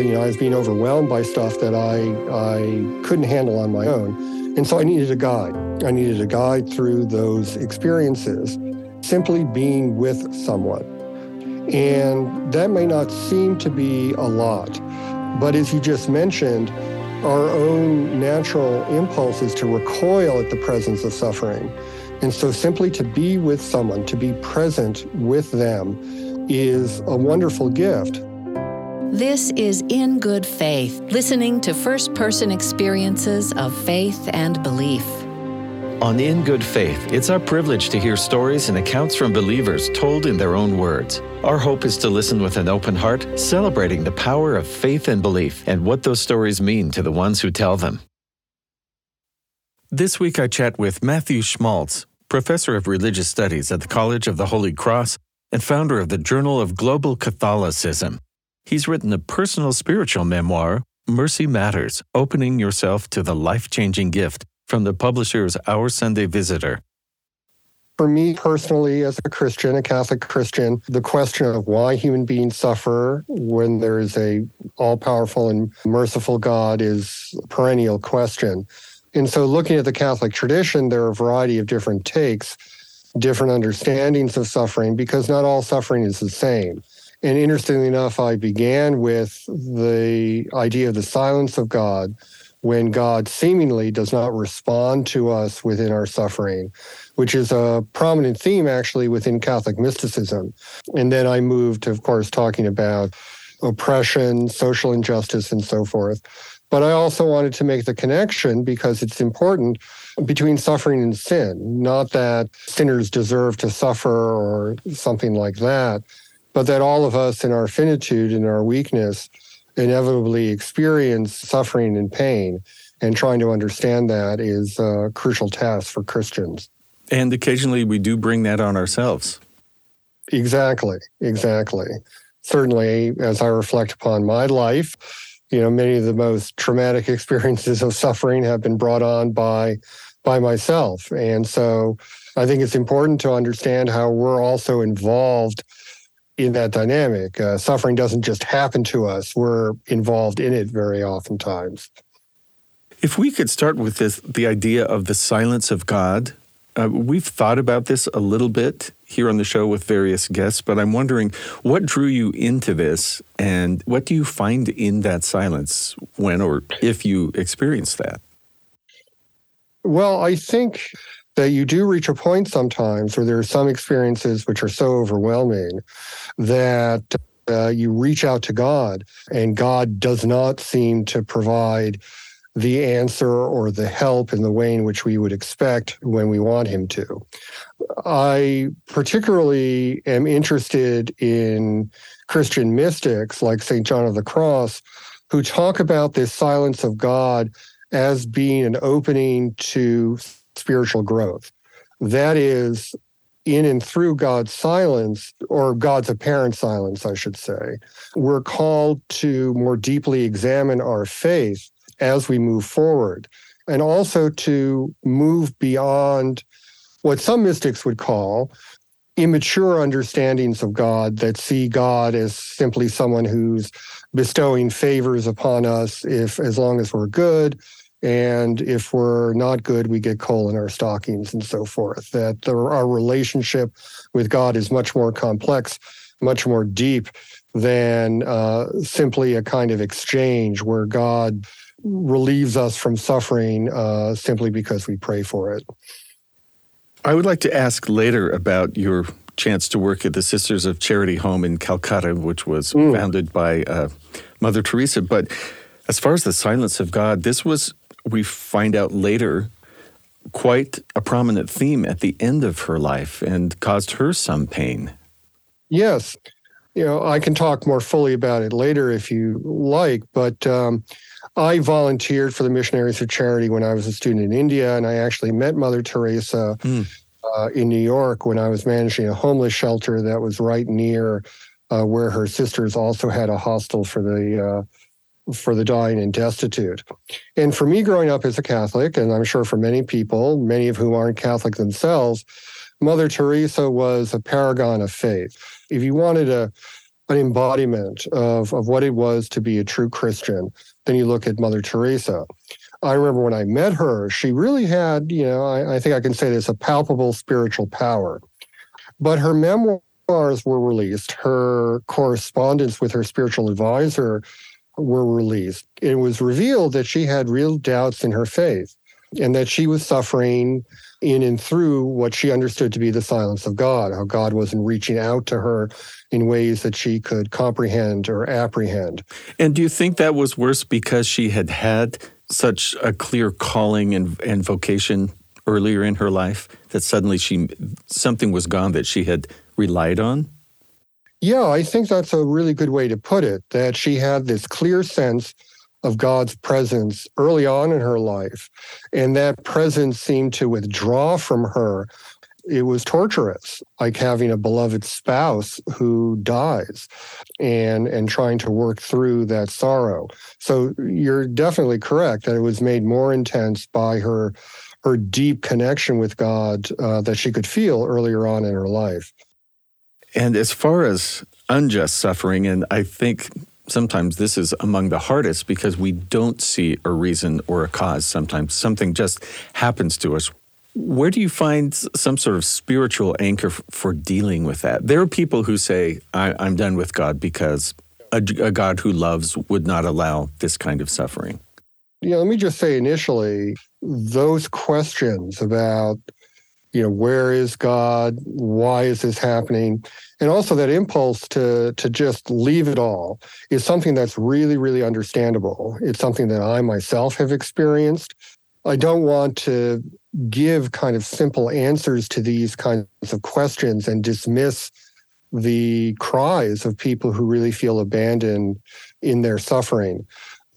You know, I was being overwhelmed by stuff that I, I couldn't handle on my own. And so I needed a guide. I needed a guide through those experiences, simply being with someone. And that may not seem to be a lot, but as you just mentioned, our own natural impulse is to recoil at the presence of suffering. And so simply to be with someone, to be present with them, is a wonderful gift. This is In Good Faith, listening to first person experiences of faith and belief. On In Good Faith, it's our privilege to hear stories and accounts from believers told in their own words. Our hope is to listen with an open heart, celebrating the power of faith and belief and what those stories mean to the ones who tell them. This week I chat with Mathew Schmalz, professor of religious studies at the College of the Holy Cross and founder of the Journal of Global Catholicism. He's written a personal spiritual memoir, Mercy Matters Opening Yourself to the Life Changing Gift from the publisher's Our Sunday Visitor. For me personally, as a Christian, a Catholic Christian, the question of why human beings suffer when there is a all-powerful and merciful God is a perennial question. And so looking at the Catholic tradition, there are a variety of different takes, different understandings of suffering, because not all suffering is the same. And interestingly enough, I began with the idea of the silence of God, when God seemingly does not respond to us within our suffering, which is a prominent theme actually within Catholic mysticism. And then I moved to, of course, talking about oppression, social injustice, and so forth. But I also wanted to make the connection because it's important between suffering and sin. Not that sinners deserve to suffer or something like that, but that all of us in our finitude and our weakness inevitably experience suffering and pain. And trying to understand that is a crucial task for Christians. And occasionally we do bring that on ourselves. Exactly, exactly. Certainly, as I reflect upon my life, you know, many of the most traumatic experiences of suffering have been brought on by by myself. And so I think it's important to understand how we're also involved in that dynamic. Uh, suffering doesn't just happen to us, we're involved in it very oftentimes. If we could start with this, the idea of the silence of God, uh, we've thought about this a little bit here on the show with various guests, but I'm wondering what drew you into this and what do you find in that silence when or if you experience that? Well, I think that you do reach a point sometimes where there are some experiences which are so overwhelming that uh, you reach out to God and God does not seem to provide the answer or the help in the way in which we would expect when we want him to. I particularly am interested in Christian mystics like St. John of the Cross who talk about this silence of God as being an opening to spiritual growth. That is, in and through God's silence, or God's apparent silence, I should say, we're called to more deeply examine our faith as we move forward, and also to move beyond what some mystics would call immature understandings of God that see God as simply someone who's bestowing favors upon us if as long as we're good and if we're not good we get coal in our stockings and so forth that our relationship with God is much more complex much more deep than uh, simply a kind of exchange where God relieves us from suffering uh, simply because we pray for it. I would like to ask later about your chance to work at the Sisters of Charity Home in Calcutta, which was mm. founded by uh, Mother Teresa. But as far as the silence of God, this was, we find out later, quite a prominent theme at the end of her life and caused her some pain. Yes. You know, I can talk more fully about it later if you like, but um, I volunteered for the Missionaries of Charity when I was a student in India, and I actually met Mother Teresa mm. uh, in New York when I was managing a homeless shelter that was right near uh, where her sisters also had a hostel for the uh, for the dying and destitute. And for me, growing up as a Catholic, and I'm sure for many people, many of whom aren't Catholic themselves, Mother Teresa was a paragon of faith. If you wanted a an embodiment of, of what it was to be a true Christian. Then you look at Mother Teresa. I remember when I met her, she really had, you know, I, I think I can say this, a palpable spiritual power. But her memoirs were released. Her correspondence with her spiritual advisor were released. It was revealed that she had real doubts in her faith and that she was suffering in and through what she understood to be the silence of God, how God wasn't reaching out to her in ways that she could comprehend or apprehend. And do you think that was worse because she had had such a clear calling and, and vocation earlier in her life that suddenly she something was gone that she had relied on? Yeah, I think that's a really good way to put it. That she had this clear sense of God's presence early on in her life, and that presence seemed to withdraw from her. It was torturous, like having a beloved spouse who dies and and trying to work through that sorrow. So you're definitely correct that it was made more intense by her her deep connection with God uh, that she could feel earlier on in her life. And as far as unjust suffering, and I think sometimes this is among the hardest because we don't see a reason or a cause. Sometimes something just happens to us. Where do you find some sort of spiritual anchor for dealing with that? There are people who say, I, am done with God because a, a God who loves would not allow this kind of suffering. Yeah, let me just say initially, those questions about you know where is god? Why is this happening? And also that impulse to to just leave it all is something that's really really understandable. It's something that i myself have experienced. I don't want to give kind of simple answers to these kinds of questions and dismiss the cries of people who really feel abandoned in their suffering.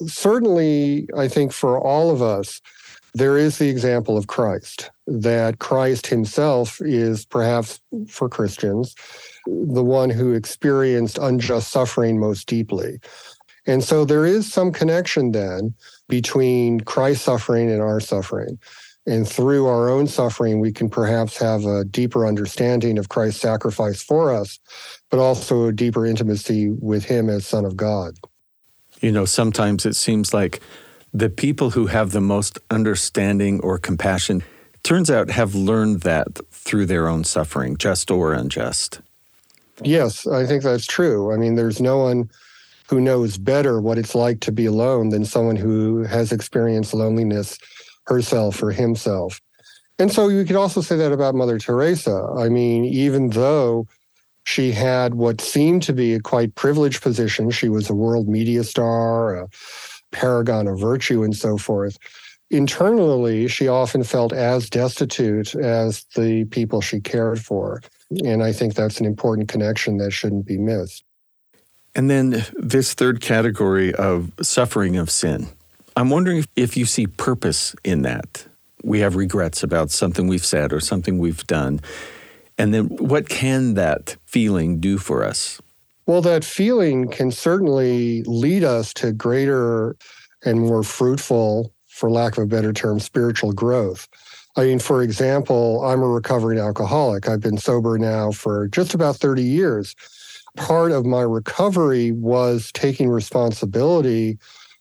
Certainly i think for all of us there is the example of Christ, that Christ himself is perhaps for Christians the one who experienced unjust suffering most deeply. And so there is some connection then between Christ's suffering and our suffering. And through our own suffering, we can perhaps have a deeper understanding of Christ's sacrifice for us, but also a deeper intimacy with Him as Son of God. You know, sometimes it seems like the people who have the most understanding or compassion turns out have learned that through their own suffering, just or unjust. Yes, I think that's true. I mean, there's no one who knows better what it's like to be alone than someone who has experienced loneliness herself or himself. And so you could also say that about Mother Teresa. I mean, even though she had what seemed to be a quite privileged position, she was a world media star, a paragon of virtue and so forth. Internally, she often felt as destitute as the people she cared for. And I think that's an important connection that shouldn't be missed. And then this third category of suffering of sin. I'm wondering if you see purpose in that. We have regrets about something we've said or something we've done. And then what can that feeling do for us? Well, that feeling can certainly lead us to greater and more fruitful, for lack of a better term, spiritual growth. I mean, for example, I'm a recovering alcoholic. I've been sober now for just about 30 years. Part of my recovery was taking responsibility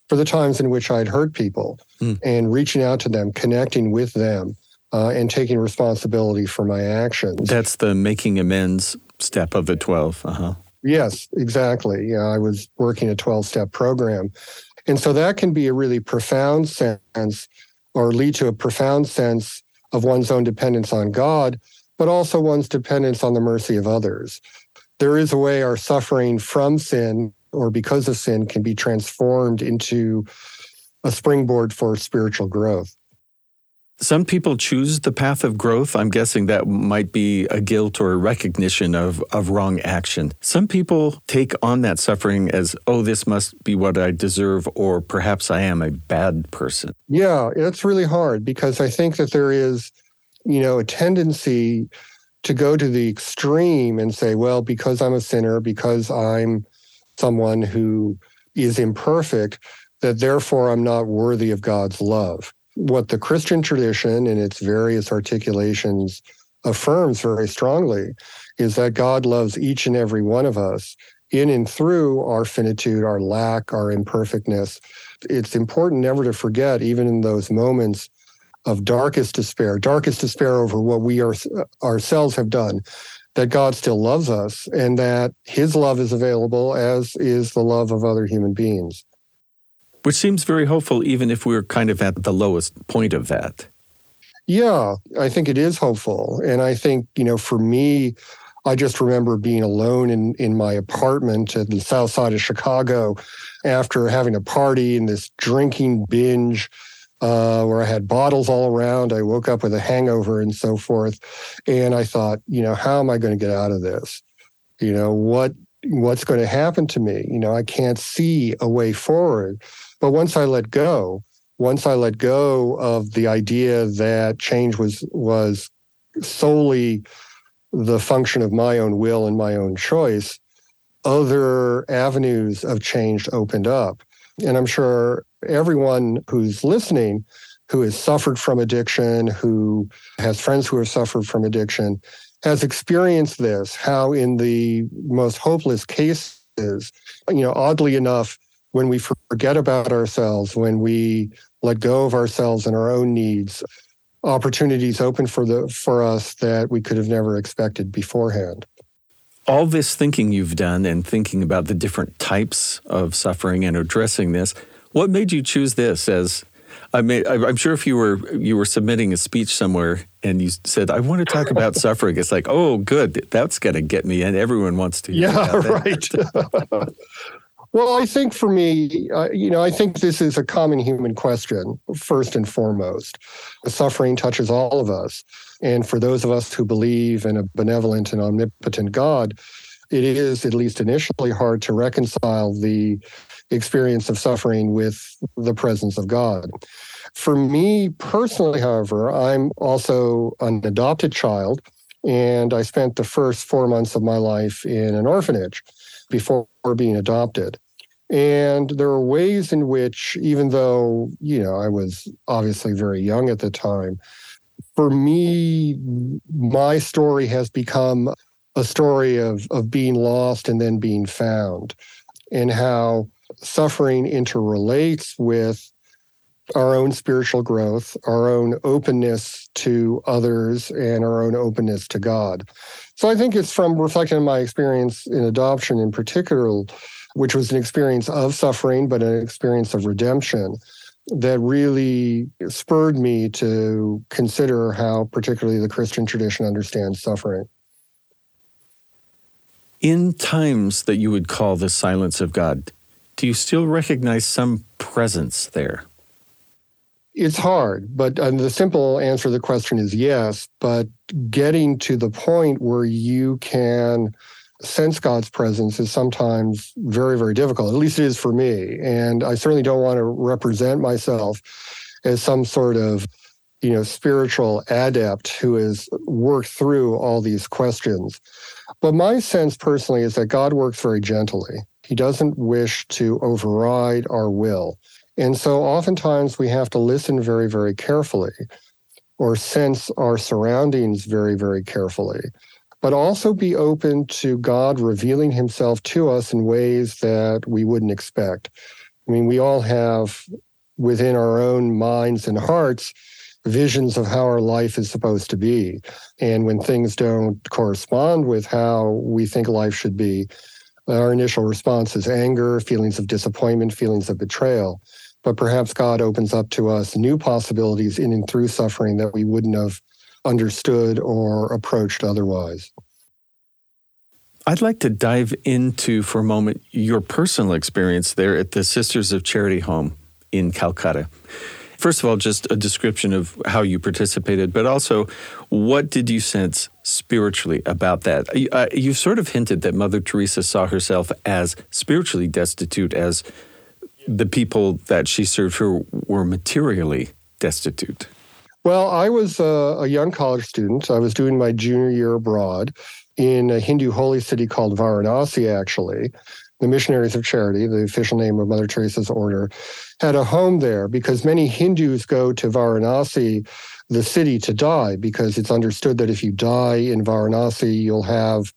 for the times in which I'd hurt people mm. and reaching out to them, connecting with them, uh, and taking responsibility for my actions. That's the making amends step of the 12. Uh-huh. Yes, exactly. Yeah, I was working a 12 step program. And so that can be a really profound sense or lead to a profound sense of one's own dependence on God, but also one's dependence on the mercy of others. There is a way our suffering from sin or because of sin can be transformed into a springboard for spiritual growth. Some people choose the path of growth. I'm guessing that might be a guilt or a recognition of, of wrong action. Some people take on that suffering as, oh, this must be what I deserve, or perhaps I am a bad person. Yeah, it's really hard because I think that there is, you know, a tendency to go to the extreme and say, well, because I'm a sinner, because I'm someone who is imperfect, that therefore I'm not worthy of God's love what the Christian tradition in its various articulations affirms very strongly is that God loves each and every one of us in and through our finitude, our lack, our imperfectness. It's important never to forget, even in those moments of darkest despair, darkest despair over what we are, ourselves have done, that God still loves us and that his love is available, as is the love of other human beings. Which seems very hopeful, even if we're kind of at the lowest point of that. Yeah, I think it is hopeful. And I think, you know, for me, I just remember being alone in, in my apartment at the south side of Chicago after having a party and this drinking binge uh, where I had bottles all around. I woke up with a hangover and so forth. And I thought, you know, how am I going to get out of this? You know, what what's going to happen to me? You know, I can't see a way forward. But once I let go, once I let go of the idea that change was was solely the function of my own will and my own choice, other avenues of change opened up. And I'm sure everyone who's listening who has suffered from addiction, who has friends who have suffered from addiction, has experienced this, how in the most hopeless cases, you know, oddly enough, when we forget about ourselves, when we let go of ourselves and our own needs, opportunities open for the for us that we could have never expected beforehand. All this thinking you've done and thinking about the different types of suffering and addressing this, what made you choose this as I mean, I'm sure if you were you were submitting a speech somewhere and you said, "I want to talk about suffering," it's like, "Oh, good, that's going to get me," and everyone wants to. Yeah, right. Well, I think for me, uh, you know, I think this is a common human question, first and foremost. Suffering touches all of us. And for those of us who believe in a benevolent and omnipotent God, it is, at least initially, hard to reconcile the experience of suffering with the presence of God. For me personally, however, I'm also an adopted child, and I spent the first four months of my life in an orphanage before being adopted. And there are ways in which, even though, you know, I was obviously very young at the time, for me, my story has become a story of, of being lost and then being found, and how suffering interrelates with our own spiritual growth, our own openness to others, and our own openness to God. So I think it's from reflecting on my experience in adoption in particular which was an experience of suffering, but an experience of redemption that really spurred me to consider how, particularly, the Christian tradition understands suffering. In times that you would call the silence of God, do you still recognize some presence there? It's hard, but the simple answer to the question is yes. But getting to the point where you can sense God's presence is sometimes very, very difficult. At least it is for me. And I certainly don't want to represent myself as some sort of, you know, spiritual adept who has worked through all these questions. But my sense personally is that God works very gently. He doesn't wish to override our will. And so oftentimes we have to listen very, very carefully or sense our surroundings very, very carefully but also be open to God revealing himself to us in ways that we wouldn't expect. I mean, we all have within our own minds and hearts visions of how our life is supposed to be. And when things don't correspond with how we think life should be, our initial response is anger, feelings of disappointment, feelings of betrayal. But perhaps God opens up to us new possibilities in and through suffering that we wouldn't have understood or approached otherwise. I'd like to dive into for a moment your personal experience there at the Sisters of Charity Home in Calcutta. First of all, just a description of how you participated, but also what did you sense spiritually about that? Uh, you sort of hinted that Mother Teresa saw herself as spiritually destitute, as the people that she served her were materially destitute. Well, I was a, a, young college student. I was doing my junior year abroad in a Hindu holy city called Varanasi, actually. The Missionaries of Charity, the official name of Mother Teresa's order, had a home there because many Hindus go to Varanasi, the city, to die because it's understood that if you die in Varanasi, you'll have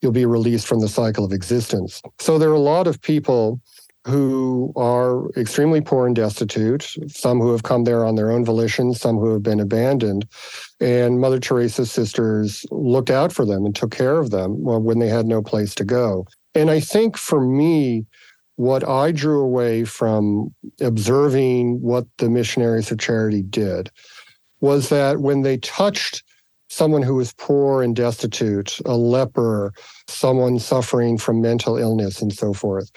you'll be released from the cycle of existence. So there are a lot of people who are extremely poor and destitute, some who have come there on their own volition, some who have been abandoned. And Mother Teresa's sisters looked out for them and took care of them when they had no place to go. And I think for me, what I drew away from observing what the missionaries of charity did was that when they touched someone who was poor and destitute, a leper, someone suffering from mental illness, and so forth,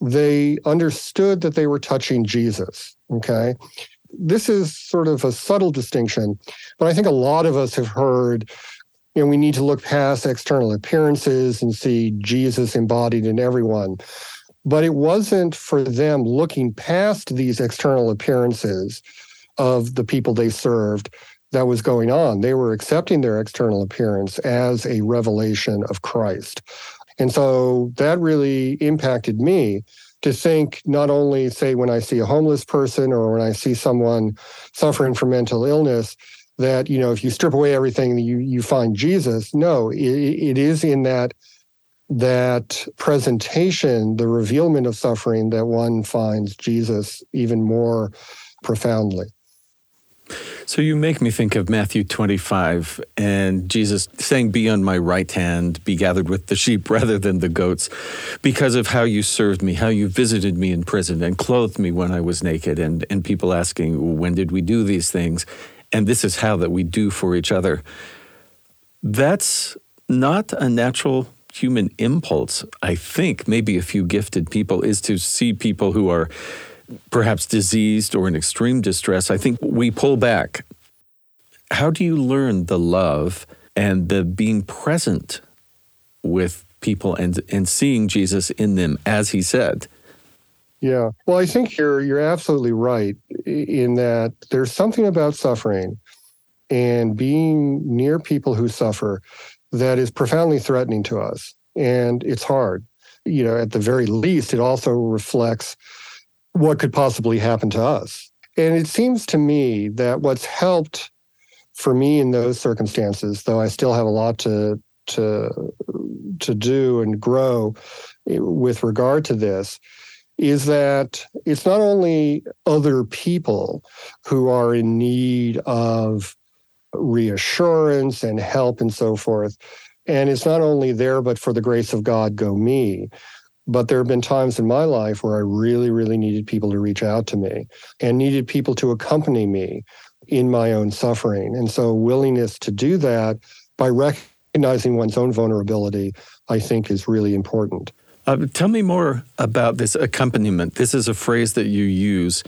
they understood that they were touching Jesus. Okay. This is sort of a subtle distinction, but I think a lot of us have heard, you know, we need to look past external appearances and see Jesus embodied in everyone. But it wasn't for them looking past these external appearances of the people they served that was going on. They were accepting their external appearance as a revelation of Christ. And so that really impacted me to think not only, say, when I see a homeless person or when I see someone suffering from mental illness, that, you know, if you strip away everything, you, you find Jesus. No, it, it is in that that presentation, the revealment of suffering, that one finds Jesus even more profoundly. So you make me think of Matthew 25 and Jesus saying, Be on my right hand, be gathered with the sheep rather than the goats, because of how you served me, how you visited me in prison and clothed me when I was naked, and, and people asking, When did we do these things? And this is how that we do for each other. That's not a natural human impulse, I think, maybe a few gifted people, is to see people who are perhaps diseased or in extreme distress, I think we pull back. How do you learn the love and the being present with people and, and seeing Jesus in them as he said? Yeah. Well, I think you're you're absolutely right in that there's something about suffering and being near people who suffer that is profoundly threatening to us. And it's hard. You know, at the very least, it also reflects what could possibly happen to us. And it seems to me that what's helped for me in those circumstances, though I still have a lot to to to do and grow with regard to this, is that it's not only other people who are in need of reassurance and help and so forth. And it's not only there, but for the grace of God, go me. But there have been times in my life where I really, really needed people to reach out to me and needed people to accompany me in my own suffering. And so, willingness to do that by recognizing one's own vulnerability, I think, is really important. Uh, tell me more about this accompaniment. This is a phrase that you use.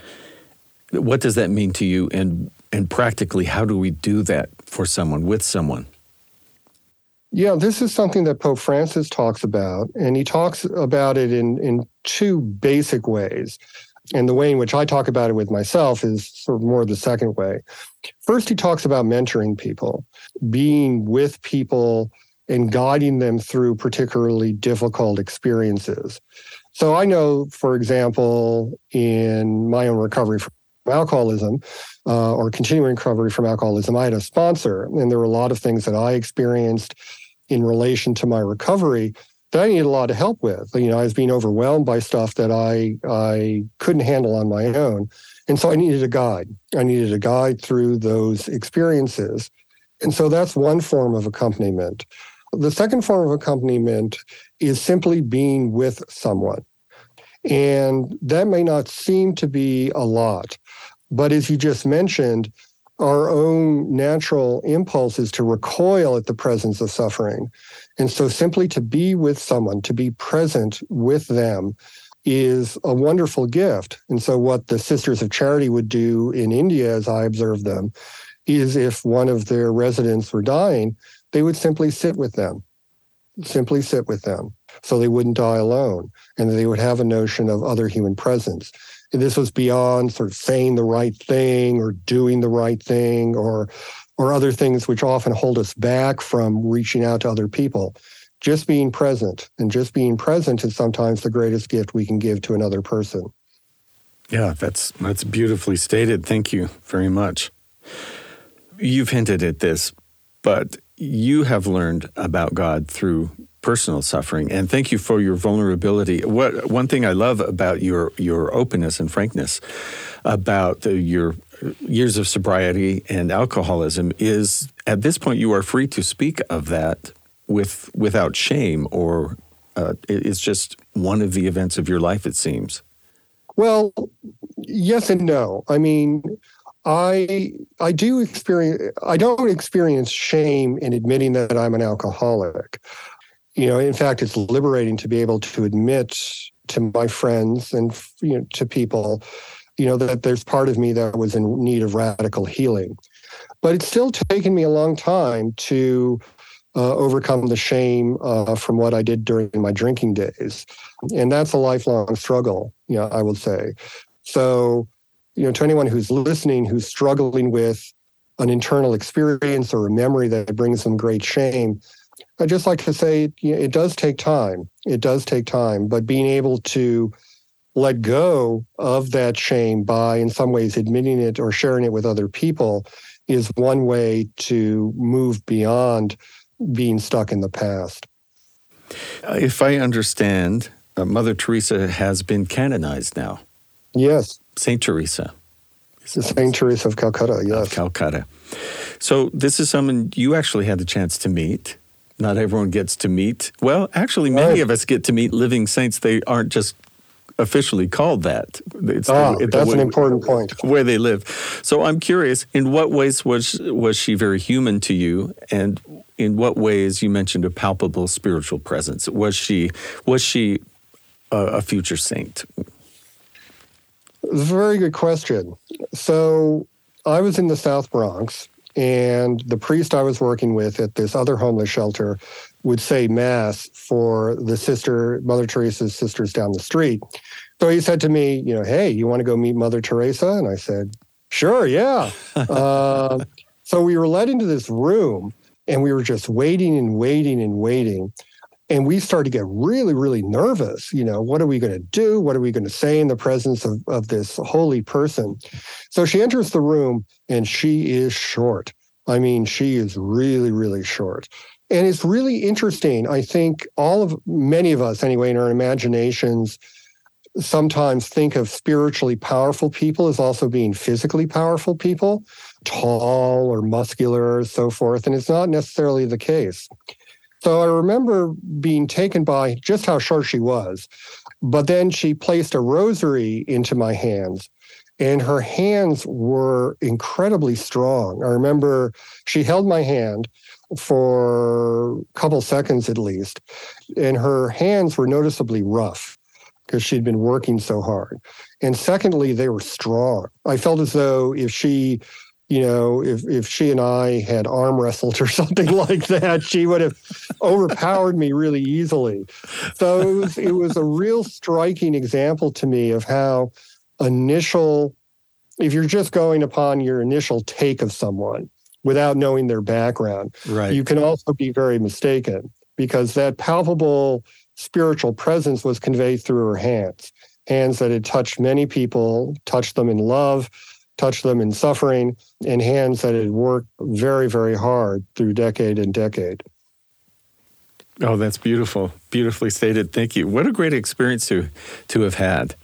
What does that mean to you? And, and practically, how do we do that for someone, with someone? Yeah, this is something that Pope Francis talks about, and he talks about it in, in two basic ways. And the way in which I talk about it with myself is sort of more the second way. First, he talks about mentoring people, being with people and guiding them through particularly difficult experiences. So I know, for example, in my own recovery from alcoholism uh, or continuing recovery from alcoholism, I had a sponsor, and there were a lot of things that I experienced in relation to my recovery that I needed a lot of help with. You know, I was being overwhelmed by stuff that I I couldn't handle on my own. And so I needed a guide. I needed a guide through those experiences. And so that's one form of accompaniment. The second form of accompaniment is simply being with someone. And that may not seem to be a lot, but as you just mentioned, our own natural impulse is to recoil at the presence of suffering. And so simply to be with someone, to be present with them, is a wonderful gift. And so, what the Sisters of Charity would do in India, as I observed them, is if one of their residents were dying, they would simply sit with them, simply sit with them, so they wouldn't die alone, and they would have a notion of other human presence this was beyond sort of saying the right thing or doing the right thing or or other things which often hold us back from reaching out to other people. Just being present and just being present is sometimes the greatest gift we can give to another person. Yeah, that's that's beautifully stated. Thank you very much. You've hinted at this, but you have learned about God through personal suffering. And thank you for your vulnerability. What one thing I love about your your openness and frankness about the, your years of sobriety and alcoholism is at this point you are free to speak of that with without shame or uh, it's just one of the events of your life it seems well yes and no i mean i i do experience i don't experience shame in admitting that i'm an alcoholic you know in fact it's liberating to be able to admit to my friends and you know to people you know, that there's part of me that was in need of radical healing. But it's still taken me a long time to uh, overcome the shame uh, from what I did during my drinking days. And that's a lifelong struggle, you know, I would say. So, you know, to anyone who's listening who's struggling with an internal experience or a memory that brings them great shame, I'd just like to say you know, it does take time. It does take time, but being able to let go of that shame by, in some ways, admitting it or sharing it with other people is one way to move beyond being stuck in the past. If I understand, uh, Mother Teresa has been canonized now. Yes. Saint Teresa. Saint Teresa of Calcutta, yes. Of Calcutta. So this is someone you actually had the chance to meet. Not everyone gets to meet. Well, actually, many right. of us get to meet living saints. They aren't just officially called that. It's ah, the, that's way, an important point. Where they live. So I'm curious, in what ways was was she very human to you, and in what ways you mentioned a palpable spiritual presence? Was she was she a, a future saint? It's a very good question. So I was in the South Bronx, and the priest I was working with at this other homeless shelter would say mass for the sister, Mother Teresa's sisters down the street. So he said to me, you know, hey, you want to go meet Mother Teresa? And I said, sure, yeah. uh, so we were led into this room and we were just waiting and waiting and waiting. And we started to get really, really nervous. You know, what are we going to do? What are we going to say in the presence of, of this holy person? So she enters the room and she is short. I mean, she is really, really short. And it's really interesting. I think all of many of us, anyway, in our imaginations, sometimes think of spiritually powerful people as also being physically powerful people, tall or muscular, or so forth. And it's not necessarily the case. So I remember being taken by just how short she was. But then she placed a rosary into my hands, and her hands were incredibly strong. I remember she held my hand for a couple seconds at least. And her hands were noticeably rough because she'd been working so hard. And secondly, they were strong. I felt as though if she, you know, if, if she and I had arm wrestled or something like that, she would have overpowered me really easily. So it was, it was a real striking example to me of how initial, if you're just going upon your initial take of someone, without knowing their background. Right. You can also be very mistaken because that palpable spiritual presence was conveyed through her hands, hands that had touched many people, touched them in love, touched them in suffering, and hands that had worked very, very hard through decade and decade. Oh, that's beautiful. Beautifully stated. Thank you. What a great experience to to have had.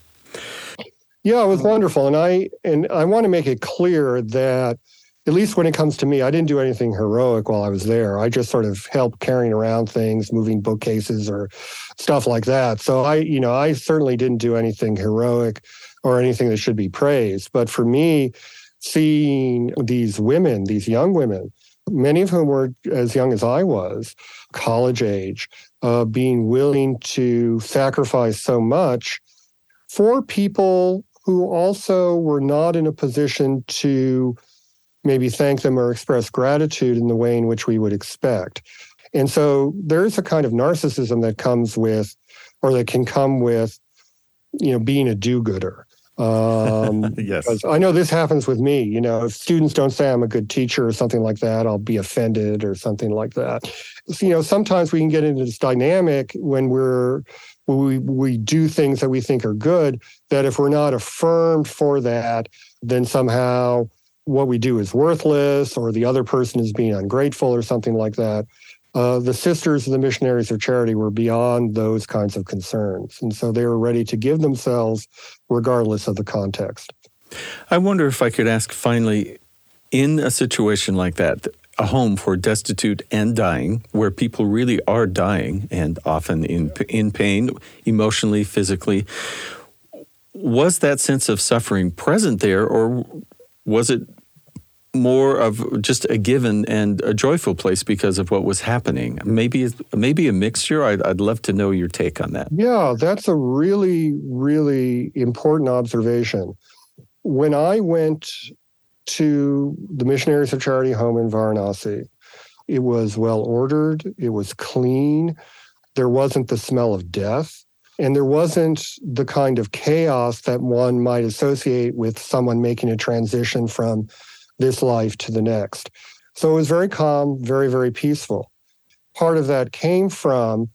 Yeah, it was wonderful. And I and I want to make it clear that at least when it comes to me, I didn't do anything heroic while I was there. I just sort of helped carrying around things, moving bookcases or stuff like that. So I, you know, I certainly didn't do anything heroic or anything that should be praised. But for me, seeing these women, these young women, many of whom were as young as I was, college age, uh, being willing to sacrifice so much for people who also were not in a position to maybe thank them or express gratitude in the way in which we would expect. And so there's a kind of narcissism that comes with, or that can come with, you know, being a do-gooder. Um, yes. I know this happens with me. You know, if students don't say I'm a good teacher or something like that, I'll be offended or something like that. So, you know, sometimes we can get into this dynamic when we're when we we do things that we think are good. That if we're not affirmed for that, then somehow what we do is worthless or the other person is being ungrateful or something like that. Uh, the sisters of the missionaries of charity were beyond those kinds of concerns. And so they were ready to give themselves regardless of the context. I wonder if I could ask finally in a situation like that, a home for destitute and dying, where people really are dying and often in, in pain, emotionally, physically, was that sense of suffering present there, or was it more of just a given and a joyful place because of what was happening. Maybe maybe a mixture. I'd, I'd love to know your take on that. Yeah, that's a really really important observation. When I went to the Missionaries of Charity home in Varanasi, it was well ordered. It was clean. There wasn't the smell of death. And there wasn't the kind of chaos that one might associate with someone making a transition from this life to the next. So it was very calm, very, very peaceful. Part of that came from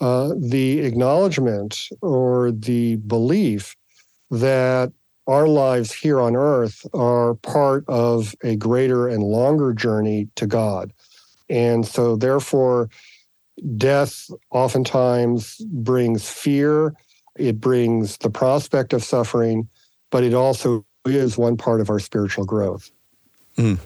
uh, the acknowledgement or the belief that our lives here on earth are part of a greater and longer journey to God. And so, therefore, death oftentimes brings fear, it brings the prospect of suffering, but it also is one part of our spiritual growth. Mm.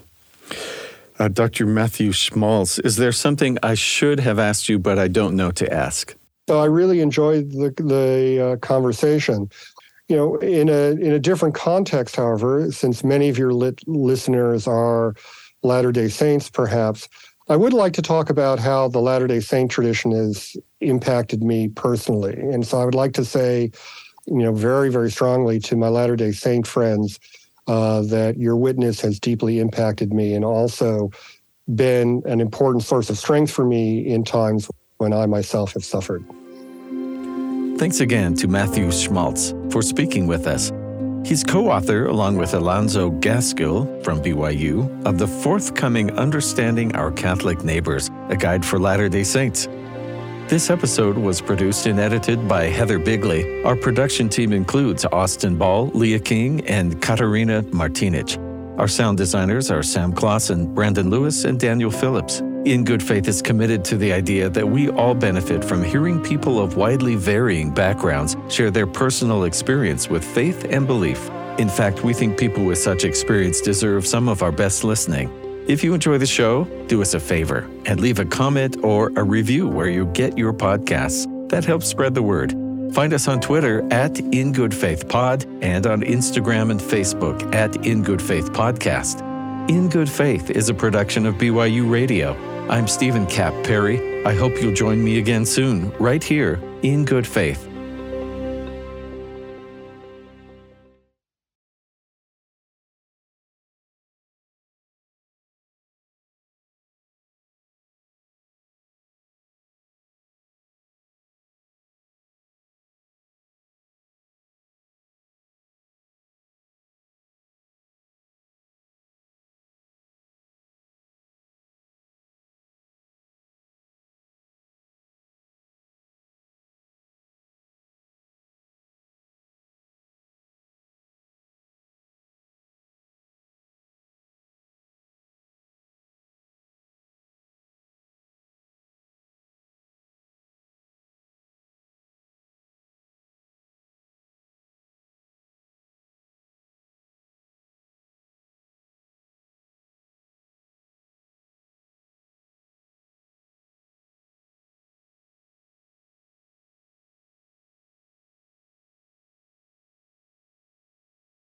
Uh, Dr. Mathew Schmalz, is there something I should have asked you, but I don't know to ask? So I really enjoyed the, the uh, conversation. You know, in a in a different context, however, since many of your lit- listeners are Latter Day Saints, perhaps I would like to talk about how the Latter Day Saint tradition has impacted me personally, and so I would like to say, you know, very very strongly to my Latter Day Saint friends uh, that your witness has deeply impacted me and also been an important source of strength for me in times when I myself have suffered. Thanks again to Mathew Schmalz for speaking with us. He's co author, along with Alonzo Gaskill from BYU, of the forthcoming Understanding Our Catholic Neighbors, a guide for Latter day Saints. This episode was produced and edited by Heather Bigley. Our production team includes Austin Ball, Leah King, and Katarina Martinich. Our sound designers are Sam Clausen, Brandon Lewis, and Daniel Phillips. In Good Faith is committed to the idea that we all benefit from hearing people of widely varying backgrounds share their personal experience with faith and belief. In fact, we think people with such experience deserve some of our best listening. If you enjoy the show, do us a favor and leave a comment or a review where you get your podcasts. That helps spread the word. Find us on Twitter at In Good Faith Pod and on Instagram and Facebook at In Good Faith Podcast. In Good Faith is a production of BYU Radio. I'm Stephen Kapp Perry. I hope you'll join me again soon, right here in Good Faith.